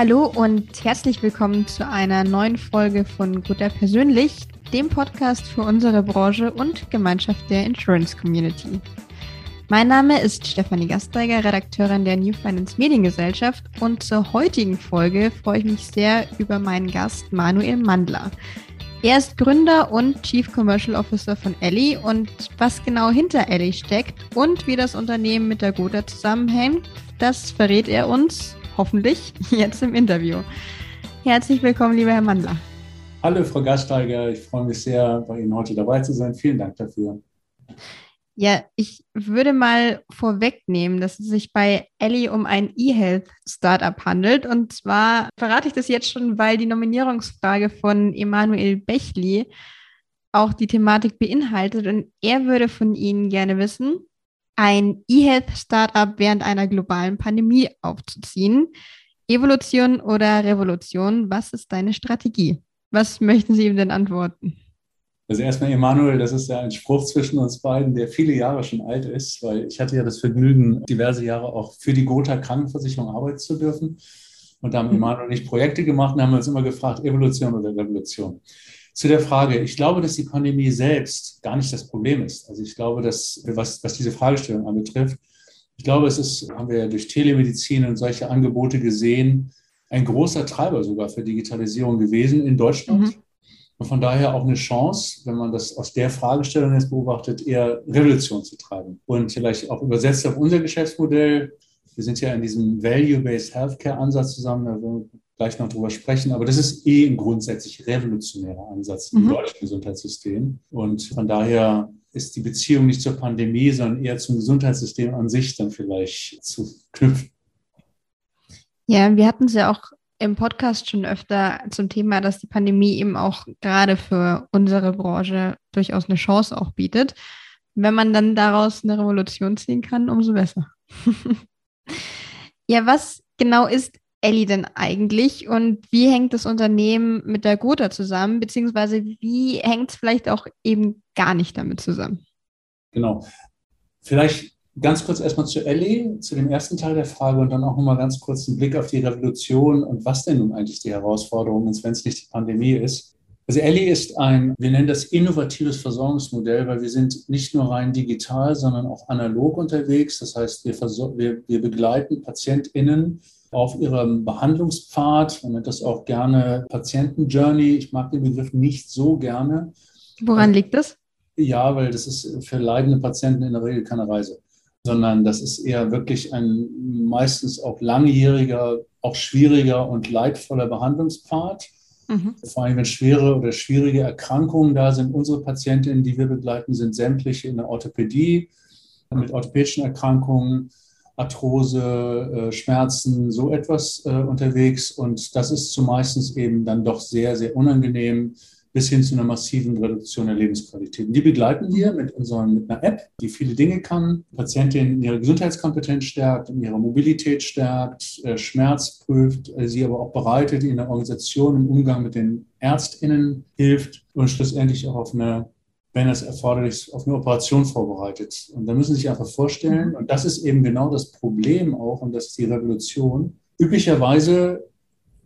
Hallo und herzlich willkommen zu einer neuen Folge von Guter Persönlich, dem Podcast für unsere Branche und Gemeinschaft der Insurance Community. Mein Name ist Stefanie Gasteiger, Redakteurin der New Finance Mediengesellschaft und zur heutigen Folge freue ich mich sehr über meinen Gast Manuel Mandler. Er ist Gründer und Chief Commercial Officer von Ellie und was genau hinter Ellie steckt und wie das Unternehmen mit der Gotha zusammenhängt, das verrät er uns hoffentlich jetzt im Interview. Herzlich willkommen, lieber Herr Mandler. Hallo, Frau Gasteiger. Ich freue mich sehr, bei Ihnen heute dabei zu sein. Vielen Dank dafür. Ja, ich würde mal vorwegnehmen, dass es sich bei Ellie um ein E-Health-Startup handelt. Und zwar verrate ich das jetzt schon, weil die Nominierungsfrage von Emanuel Bechli auch die Thematik beinhaltet. Und er würde von Ihnen gerne wissen, ein E-Health-Startup während einer globalen Pandemie aufzuziehen. Evolution oder Revolution? Was ist deine Strategie? Was möchten Sie ihm denn antworten? Also erstmal, Emanuel, das ist ja ein Spruch zwischen uns beiden, der viele Jahre schon alt ist, weil ich hatte ja das Vergnügen, diverse Jahre auch für die Gotha Krankenversicherung arbeiten zu dürfen. Und da haben mhm. Emanuel und ich Projekte gemacht und haben uns immer gefragt, Evolution oder Revolution. Zu der Frage, ich glaube, dass die Pandemie selbst gar nicht das Problem ist. Also ich glaube, dass, was, was diese Fragestellung anbetrifft, ich glaube, es ist, haben wir ja durch Telemedizin und solche Angebote gesehen, ein großer Treiber sogar für Digitalisierung gewesen in Deutschland. Mhm. Und von daher auch eine Chance, wenn man das aus der Fragestellung jetzt beobachtet, eher Revolution zu treiben. Und vielleicht auch übersetzt auf unser Geschäftsmodell. Wir sind ja in diesem Value-Based Healthcare-Ansatz zusammen, gleich noch drüber sprechen. Aber das ist eh ein grundsätzlich revolutionärer Ansatz im mhm. deutschen Gesundheitssystem. Und von daher ist die Beziehung nicht zur Pandemie, sondern eher zum Gesundheitssystem an sich dann vielleicht zu knüpfen. Ja, wir hatten es ja auch im Podcast schon öfter zum Thema, dass die Pandemie eben auch gerade für unsere Branche durchaus eine Chance auch bietet. Wenn man dann daraus eine Revolution ziehen kann, umso besser. ja, was genau ist Ellie denn eigentlich und wie hängt das Unternehmen mit der Gotha zusammen, beziehungsweise wie hängt es vielleicht auch eben gar nicht damit zusammen? Genau. Vielleicht Ganz kurz erstmal zu Ellie, zu dem ersten Teil der Frage und dann auch nochmal ganz kurz einen Blick auf die Revolution und was denn nun eigentlich die Herausforderung ist, wenn es nicht die Pandemie ist. Also Ellie ist ein, wir nennen das innovatives Versorgungsmodell, weil wir sind nicht nur rein digital, sondern auch analog unterwegs. Das heißt, wir, wir, wir begleiten PatientInnen auf ihrem Behandlungspfad. Man nennt das auch gerne Patientenjourney. Ich mag den Begriff nicht so gerne. Woran liegt das? Ja, weil das ist für leidende Patienten in der Regel keine Reise sondern das ist eher wirklich ein meistens auch langjähriger, auch schwieriger und leidvoller Behandlungspfad. Mhm. Vor allem, wenn schwere oder schwierige Erkrankungen da sind. Unsere Patientinnen, die wir begleiten, sind sämtliche in der Orthopädie mit orthopädischen Erkrankungen, Arthrose, äh, Schmerzen, so etwas äh, unterwegs. Und das ist zumeistens eben dann doch sehr, sehr unangenehm bis hin zu einer massiven Reduktion der Lebensqualität. Und die begleiten wir mit, unseren, mit einer App, die viele Dinge kann, Patientinnen in ihrer Gesundheitskompetenz stärkt, in ihrer Mobilität stärkt, äh, Schmerz prüft, äh, sie aber auch bereitet, in der Organisation, im Umgang mit den ÄrztInnen hilft und schlussendlich auch auf eine wenn es erforderlich ist, auf eine Operation vorbereitet. Und da müssen Sie sich einfach vorstellen, und das ist eben genau das Problem auch, und das ist die Revolution. Üblicherweise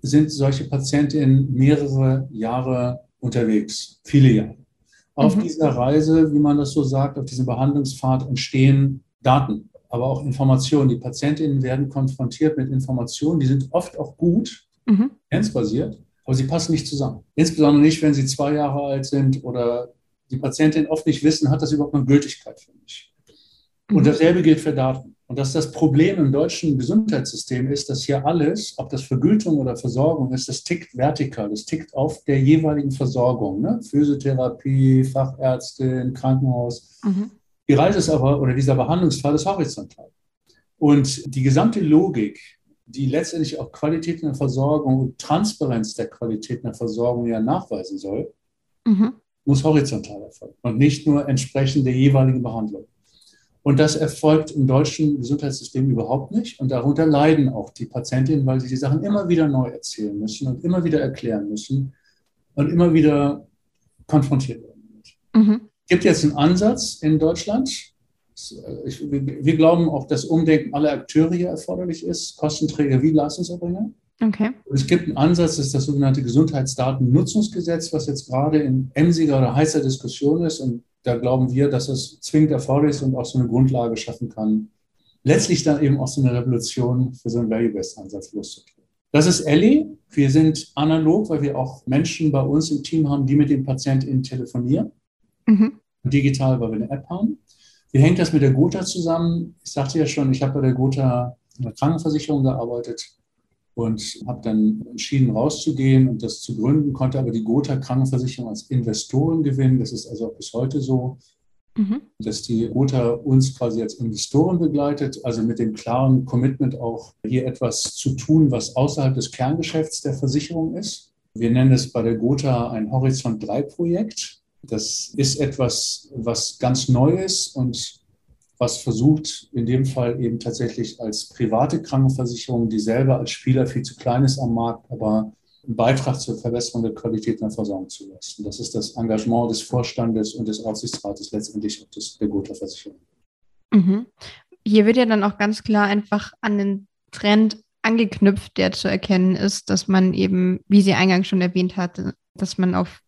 sind solche Patientinnen mehrere Jahre unterwegs, viele Jahre. Auf mhm. dieser Reise, wie man das so sagt, auf diesem Behandlungspfad entstehen Daten, aber auch Informationen. Die Patientinnen werden konfrontiert mit Informationen, die sind oft auch gut, mhm. grenzbasiert, aber sie passen nicht zusammen. Insbesondere nicht, wenn sie zwei Jahre alt sind oder die Patientinnen oft nicht wissen, hat das überhaupt eine Gültigkeit für mich. Und mhm. dasselbe gilt für Daten. Und dass das Problem im deutschen Gesundheitssystem ist, dass hier alles, ob das Vergütung oder Versorgung ist, das tickt vertikal, das tickt auf der jeweiligen Versorgung. Ne? Physiotherapie, Fachärztin, Krankenhaus. Mhm. Die Reise ist aber, oder dieser Behandlungsfall ist horizontal. Und die gesamte Logik, die letztendlich auch Qualität in der Versorgung und Transparenz der Qualität in der Versorgung ja nachweisen soll, mhm. Muss horizontal erfolgen und nicht nur entsprechend der jeweiligen Behandlung. Und das erfolgt im deutschen Gesundheitssystem überhaupt nicht. Und darunter leiden auch die Patientinnen, weil sie die Sachen immer wieder neu erzählen müssen und immer wieder erklären müssen und immer wieder konfrontiert werden. Mhm. Es gibt jetzt einen Ansatz in Deutschland. wir glauben auch, dass Umdenken aller Akteure hier erforderlich ist, Kostenträger wie Leistungserbringer. Okay. Es gibt einen Ansatz, das ist das sogenannte Gesundheitsdatennutzungsgesetz, was jetzt gerade in emsiger oder heißer Diskussion ist. Und da glauben wir, dass es zwingend erforderlich ist und auch so eine Grundlage schaffen kann, letztlich dann eben auch so eine Revolution für so einen Value-Based-Ansatz loszutreten. Das ist Ellie. Wir sind analog, weil wir auch Menschen bei uns im Team haben, die mit den PatientInnen telefonieren. Mhm. Digital, weil wir eine App haben. Wie hängt das mit der Gotha zusammen? Ich sagte ja schon, ich habe bei der Gotha in der Krankenversicherung gearbeitet und habe dann entschieden, rauszugehen und das zu gründen, konnte aber die Gotha Krankenversicherung als Investoren gewinnen. Das ist also auch bis heute so, mhm. dass die Gotha uns quasi als Investoren begleitet, also mit dem klaren Commitment auch hier etwas zu tun, was außerhalb des Kerngeschäfts der Versicherung ist. Wir nennen es bei der Gotha ein Horizont 3 Projekt. Das ist etwas, was ganz neu ist und was versucht, in dem Fall eben tatsächlich als private Krankenversicherung, die selber als Spieler viel zu klein ist am Markt, aber einen Beitrag zur Verbesserung der Qualität der Versorgung zu leisten. Das ist das Engagement des Vorstandes und des Aufsichtsrates letztendlich auch des, der Gotha-Versicherung. Mhm. Hier wird ja dann auch ganz klar einfach an den Trend angeknüpft, der zu erkennen ist, dass man eben, wie Sie eingangs schon erwähnt hatte, dass man auf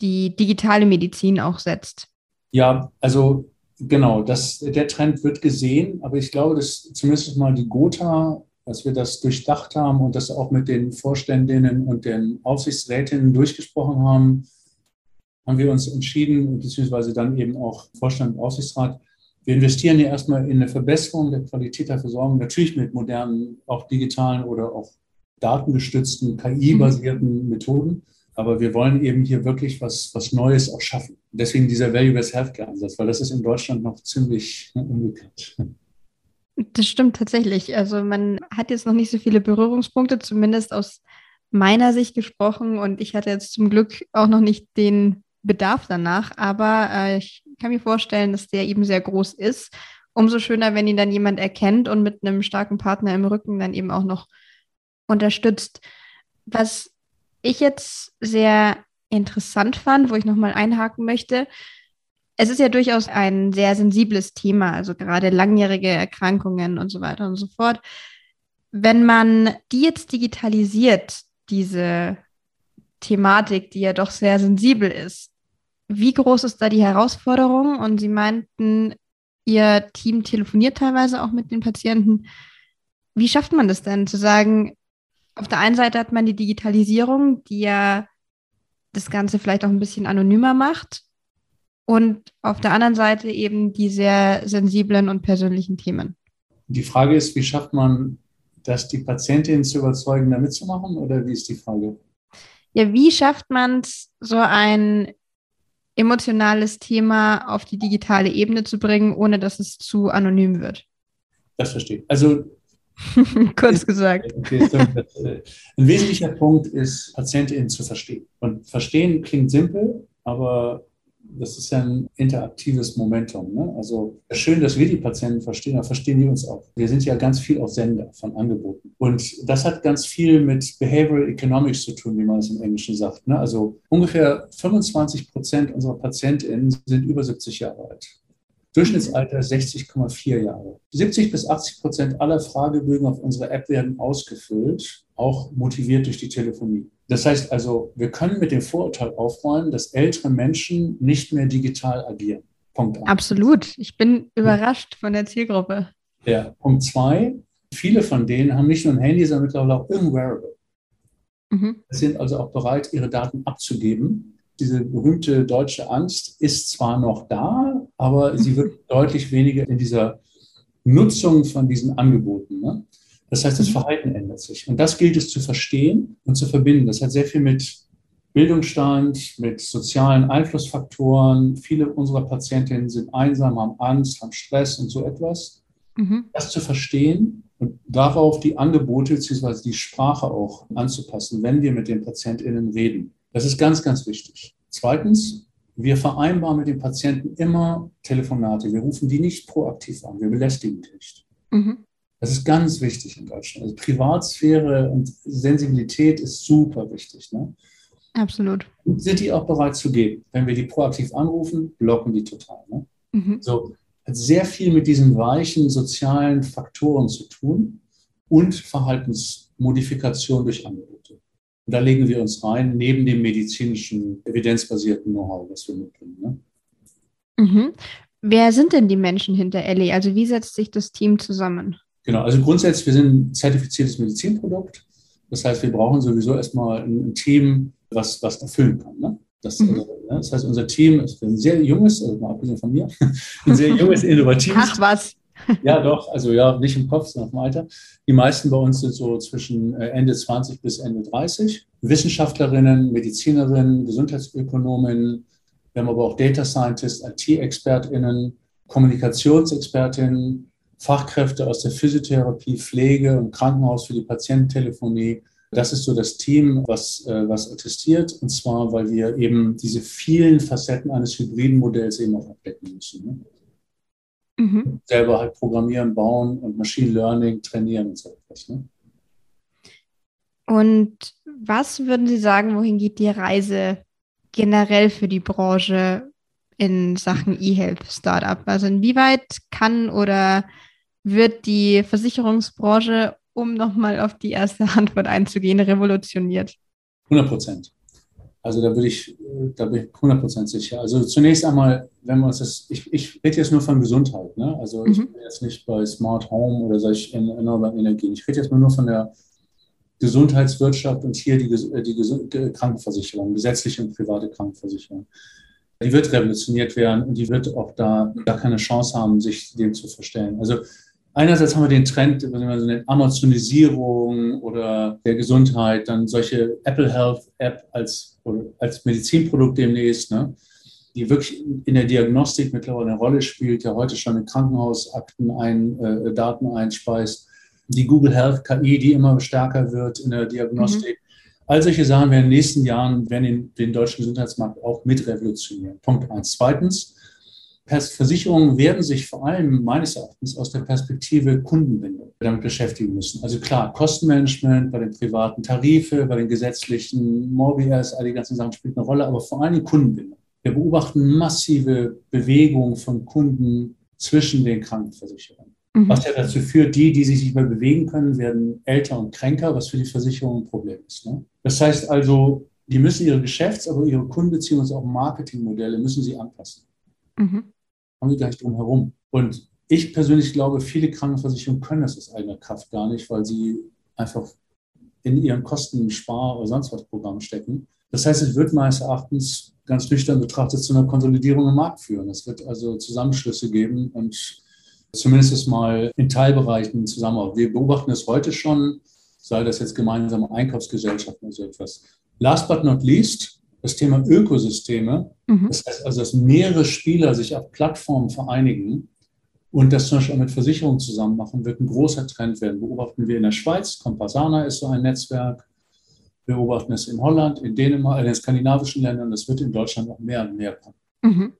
die digitale Medizin auch setzt. Ja, also genau, das, der Trend wird gesehen, aber ich glaube, dass zumindest mal die Gotha, dass wir das durchdacht haben und das auch mit den Vorständinnen und den Aufsichtsrätinnen durchgesprochen haben, haben wir uns entschieden, beziehungsweise dann eben auch Vorstand und Aufsichtsrat, wir investieren ja erstmal in eine Verbesserung der Qualität der Versorgung, natürlich mit modernen, auch digitalen oder auch datengestützten, KI-basierten Methoden. Aber wir wollen eben hier wirklich was, was Neues auch schaffen. Deswegen dieser Value-Based Healthcare-Ansatz, weil das ist in Deutschland noch ziemlich ne, unbekannt. Das stimmt tatsächlich. Also man hat jetzt noch nicht so viele Berührungspunkte, zumindest aus meiner Sicht gesprochen. Und ich hatte jetzt zum Glück auch noch nicht den Bedarf danach. Aber äh, ich kann mir vorstellen, dass der eben sehr groß ist. Umso schöner, wenn ihn dann jemand erkennt und mit einem starken Partner im Rücken dann eben auch noch unterstützt. Was ich jetzt sehr interessant fand, wo ich nochmal einhaken möchte, es ist ja durchaus ein sehr sensibles Thema, also gerade langjährige Erkrankungen und so weiter und so fort. Wenn man die jetzt digitalisiert, diese Thematik, die ja doch sehr sensibel ist, wie groß ist da die Herausforderung? Und Sie meinten, Ihr Team telefoniert teilweise auch mit den Patienten. Wie schafft man das denn, zu sagen, auf der einen Seite hat man die Digitalisierung, die ja das Ganze vielleicht auch ein bisschen anonymer macht. Und auf der anderen Seite eben die sehr sensiblen und persönlichen Themen. Die Frage ist, wie schafft man das, die Patientin zu überzeugen, da mitzumachen? Oder wie ist die Frage? Ja, wie schafft man es, so ein emotionales Thema auf die digitale Ebene zu bringen, ohne dass es zu anonym wird? Das verstehe ich. Also Kurz gesagt. Ein wesentlicher Punkt ist, PatientInnen zu verstehen. Und verstehen klingt simpel, aber das ist ja ein interaktives Momentum. Ne? Also schön, dass wir die Patienten verstehen, aber verstehen die uns auch. Wir sind ja ganz viel auch Sender von Angeboten. Und das hat ganz viel mit Behavioral Economics zu tun, wie man es im Englischen sagt. Ne? Also ungefähr 25 Prozent unserer PatientInnen sind über 70 Jahre alt. Durchschnittsalter 60,4 Jahre. 70 bis 80 Prozent aller Fragebögen auf unserer App werden ausgefüllt, auch motiviert durch die Telefonie. Das heißt also, wir können mit dem Vorurteil aufräumen, dass ältere Menschen nicht mehr digital agieren. Punkt 1. Absolut. Ich bin überrascht von der Zielgruppe. Ja, Punkt 2. Viele von denen haben nicht nur ein Handy, sondern mittlerweile auch irgendein Wearable. Mhm. sind also auch bereit, ihre Daten abzugeben diese berühmte deutsche Angst ist zwar noch da, aber sie wird deutlich weniger in dieser Nutzung von diesen Angeboten. Ne? Das heißt, das mhm. Verhalten ändert sich. Und das gilt es zu verstehen und zu verbinden. Das hat sehr viel mit Bildungsstand, mit sozialen Einflussfaktoren. Viele unserer Patientinnen sind einsam, haben Angst, haben Stress und so etwas. Mhm. Das zu verstehen und darauf die Angebote bzw. die Sprache auch anzupassen, wenn wir mit den PatientInnen reden. Das ist ganz, ganz wichtig. Zweitens, wir vereinbaren mit den Patienten immer Telefonate. Wir rufen die nicht proaktiv an, wir belästigen die nicht. Mhm. Das ist ganz wichtig in Deutschland. Also Privatsphäre und Sensibilität ist super wichtig. Ne? Absolut. Und sind die auch bereit zu geben? Wenn wir die proaktiv anrufen, blocken die total. Ne? Mhm. So, hat sehr viel mit diesen weichen sozialen Faktoren zu tun und Verhaltens Modifikation durch Angebote. Und da legen wir uns rein, neben dem medizinischen, evidenzbasierten Know-how, was wir mitbringen. Ne? Mhm. Wer sind denn die Menschen hinter Ellie? Also wie setzt sich das Team zusammen? Genau, also grundsätzlich, wir sind ein zertifiziertes Medizinprodukt. Das heißt, wir brauchen sowieso erstmal ein Team, was, was erfüllen kann. Ne? Das, mhm. also, das, heißt, unser Team ist ein sehr junges, also mal abgesehen von mir, ein sehr junges, innovatives. Ach was. Ja, doch, also ja, nicht im Kopf, sondern im Alter. Die meisten bei uns sind so zwischen äh, Ende 20 bis Ende 30. Wissenschaftlerinnen, Medizinerinnen, Gesundheitsökonominnen, wir haben aber auch Data Scientists, IT-ExpertInnen, Kommunikationsexpertinnen, Fachkräfte aus der Physiotherapie, Pflege und Krankenhaus für die Patiententelefonie. Das ist so das Team, was, äh, was attestiert. Und zwar, weil wir eben diese vielen Facetten eines hybriden Modells eben auch abdecken müssen. Ne? Mhm. Selber halt programmieren, bauen und Machine Learning trainieren und so etwas. Ne? Und was würden Sie sagen, wohin geht die Reise generell für die Branche in Sachen E-Health Startup? Also inwieweit kann oder wird die Versicherungsbranche, um nochmal auf die erste Antwort einzugehen, revolutioniert? 100 Prozent. Also da bin ich, da bin ich 100 Prozent sicher. Also zunächst einmal, wenn wir uns das, ich, ich rede jetzt nur von Gesundheit. Ne? Also ich mhm. bin jetzt nicht bei Smart Home oder solch erneuerbaren Energien. Ich rede jetzt nur von der Gesundheitswirtschaft und hier die, die, die Krankenversicherung, gesetzliche und private Krankenversicherung. Die wird revolutioniert werden und die wird auch da gar keine Chance haben, sich dem zu verstellen. Also einerseits haben wir den Trend, was man so nennt, Amazonisierung oder der Gesundheit, dann solche Apple Health App als, als Medizinprodukt demnächst, ne, die wirklich in der Diagnostik mittlerweile eine Rolle spielt, ja heute schon in Krankenhausakten ein, äh, Daten einspeist die Google Health KI, die immer stärker wird in der Diagnostik. Mhm. All solche Sachen werden in den nächsten Jahren werden den, den deutschen Gesundheitsmarkt auch mit revolutionieren. Punkt eins. Zweitens, Versicherungen werden sich vor allem meines Erachtens aus der Perspektive Kundenbindung damit beschäftigen müssen. Also klar, Kostenmanagement bei den privaten Tarife, bei den gesetzlichen Morbias, all die ganzen Sachen spielen eine Rolle, aber vor allem die Kundenbindung. Wir beobachten massive Bewegungen von Kunden zwischen den Krankenversicherungen. Mhm. Was ja dazu führt, die, die sich nicht mehr bewegen können, werden älter und kränker, was für die Versicherung ein Problem ist. Ne? Das heißt also, die müssen ihre Geschäfts-, aber ihre Kundenbeziehungen und auch Marketingmodelle müssen sie anpassen. Mhm. Haben sie gar nicht drum herum. Und ich persönlich glaube, viele Krankenversicherungen können das aus eigener Kraft gar nicht, weil sie einfach in ihren Kosten Spar- oder sonst was Programm stecken. Das heißt, es wird meines Erachtens ganz nüchtern betrachtet zu einer Konsolidierung im Markt führen. Es wird also Zusammenschlüsse geben und zumindest mal in Teilbereichen zusammenarbeit. Wir beobachten es heute schon, sei das jetzt gemeinsame Einkaufsgesellschaften oder so etwas. Last but not least, das Thema Ökosysteme. Mhm. Das heißt also, dass mehrere Spieler sich auf Plattformen vereinigen und das zum Beispiel auch mit Versicherungen zusammen machen, wird ein großer Trend werden. Beobachten wir in der Schweiz, Compassana ist so ein Netzwerk. Wir beobachten es in Holland, in Dänemark, in den skandinavischen Ländern. Das wird in Deutschland noch mehr und mehr kommen. Mhm.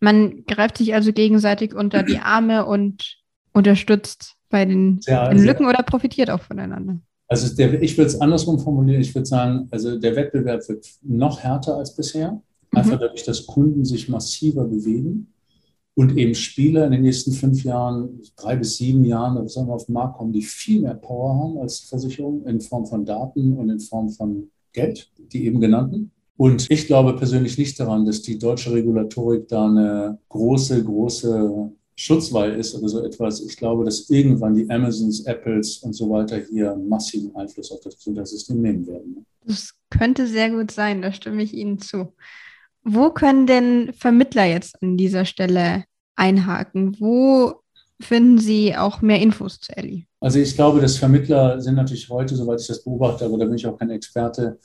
Man greift sich also gegenseitig unter die Arme und unterstützt bei den, ja, den Lücken oder profitiert auch voneinander. Also der, ich würde es andersrum formulieren. Ich würde sagen, also der Wettbewerb wird noch härter als bisher. Mhm. Einfach dadurch, dass Kunden sich massiver bewegen und eben Spieler in den nächsten fünf Jahren, drei bis sieben Jahren, da sollen wir auf den Markt kommen, die viel mehr Power haben als Versicherung in Form von Daten und in Form von Geld, die eben genannten. Und ich glaube persönlich nicht daran, dass die deutsche Regulatorik da eine große, große Schutzwall ist oder so etwas. Ich glaube, dass irgendwann die Amazons, Apples und so weiter hier massiven Einfluss auf das Gesundheitssystem nehmen werden. Das könnte sehr gut sein, da stimme ich Ihnen zu. Wo können denn Vermittler jetzt an dieser Stelle einhaken? Wo finden Sie auch mehr Infos zu Ellie? Also ich glaube, dass Vermittler sind natürlich heute, soweit ich das beobachte, aber da bin ich auch kein Experte,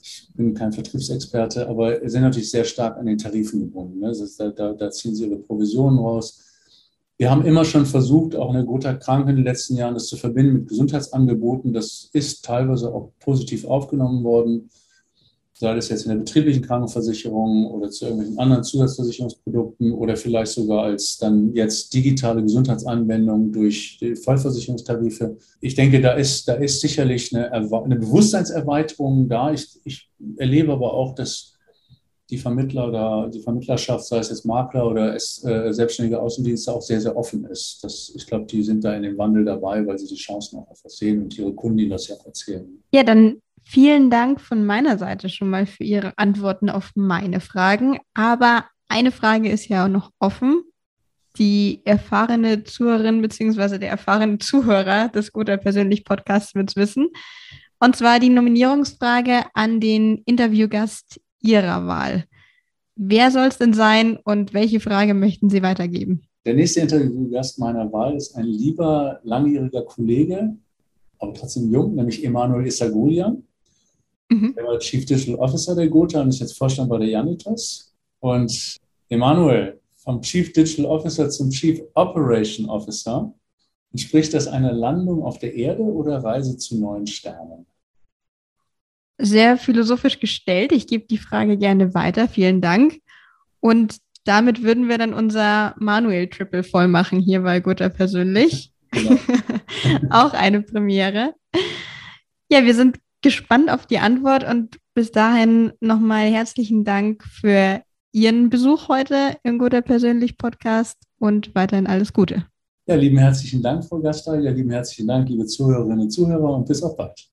ich bin kein Vertriebsexperte, aber sind natürlich sehr stark an den Tarifen gebunden. Ne? Da, da, da, ziehen sie ihre Provisionen raus. Wir haben immer schon versucht, auch in der Gotha Kranken in den letzten Jahren, das zu verbinden mit Gesundheitsangeboten. Das ist teilweise auch positiv aufgenommen worden sei das jetzt in der betrieblichen Krankenversicherung oder zu irgendwelchen anderen Zusatzversicherungsprodukten oder vielleicht sogar als dann jetzt digitale Gesundheitsanwendung durch die Vollversicherungstarife. Ich denke, da ist, da ist sicherlich eine, eine Bewusstseinserweiterung da. Ich, ich erlebe aber auch, dass die Vermittler oder die Vermittlerschaft, sei es jetzt Makler oder es, äh, selbstständige Außendienste, auch sehr, sehr offen ist. Das, ich glaube, die sind da in dem Wandel dabei, weil sie die Chancen auch einfach sehen und ihre Kunden das ja auch erzählen. Ja, dann vielen Dank von meiner Seite schon mal für Ihre Antworten auf meine Fragen. Aber eine Frage ist ja auch noch offen. Die erfahrene Zuhörerin bzw. der erfahrene Zuhörer des Guter Persönlich Podcasts wird es wissen. Und zwar die Nominierungsfrage an den Interviewgast Ihrer Wahl. Wer soll es denn sein und welche Frage möchten Sie weitergeben? Der nächste Interviewgast meiner Wahl ist ein lieber langjähriger Kollege, aber trotzdem jung, nämlich Emanuel Isagurian. Mhm. Er war Chief Digital Officer der Gotha und ist jetzt Vorstand bei der Janitas. Und Emanuel, vom Chief Digital Officer zum Chief Operation Officer, entspricht das einer Landung auf der Erde oder Reise zu neuen Sternen? Sehr philosophisch gestellt. Ich gebe die Frage gerne weiter. Vielen Dank. Und damit würden wir dann unser Manuel-Triple voll machen hier bei Gutter persönlich. Genau. Auch eine Premiere. Ja, wir sind gespannt auf die Antwort und bis dahin nochmal herzlichen Dank für Ihren Besuch heute im Guter persönlich Podcast und weiterhin alles Gute. Ja, lieben herzlichen Dank, Frau Gaster. Ja, lieben herzlichen Dank, liebe Zuhörerinnen und Zuhörer und bis auf bald.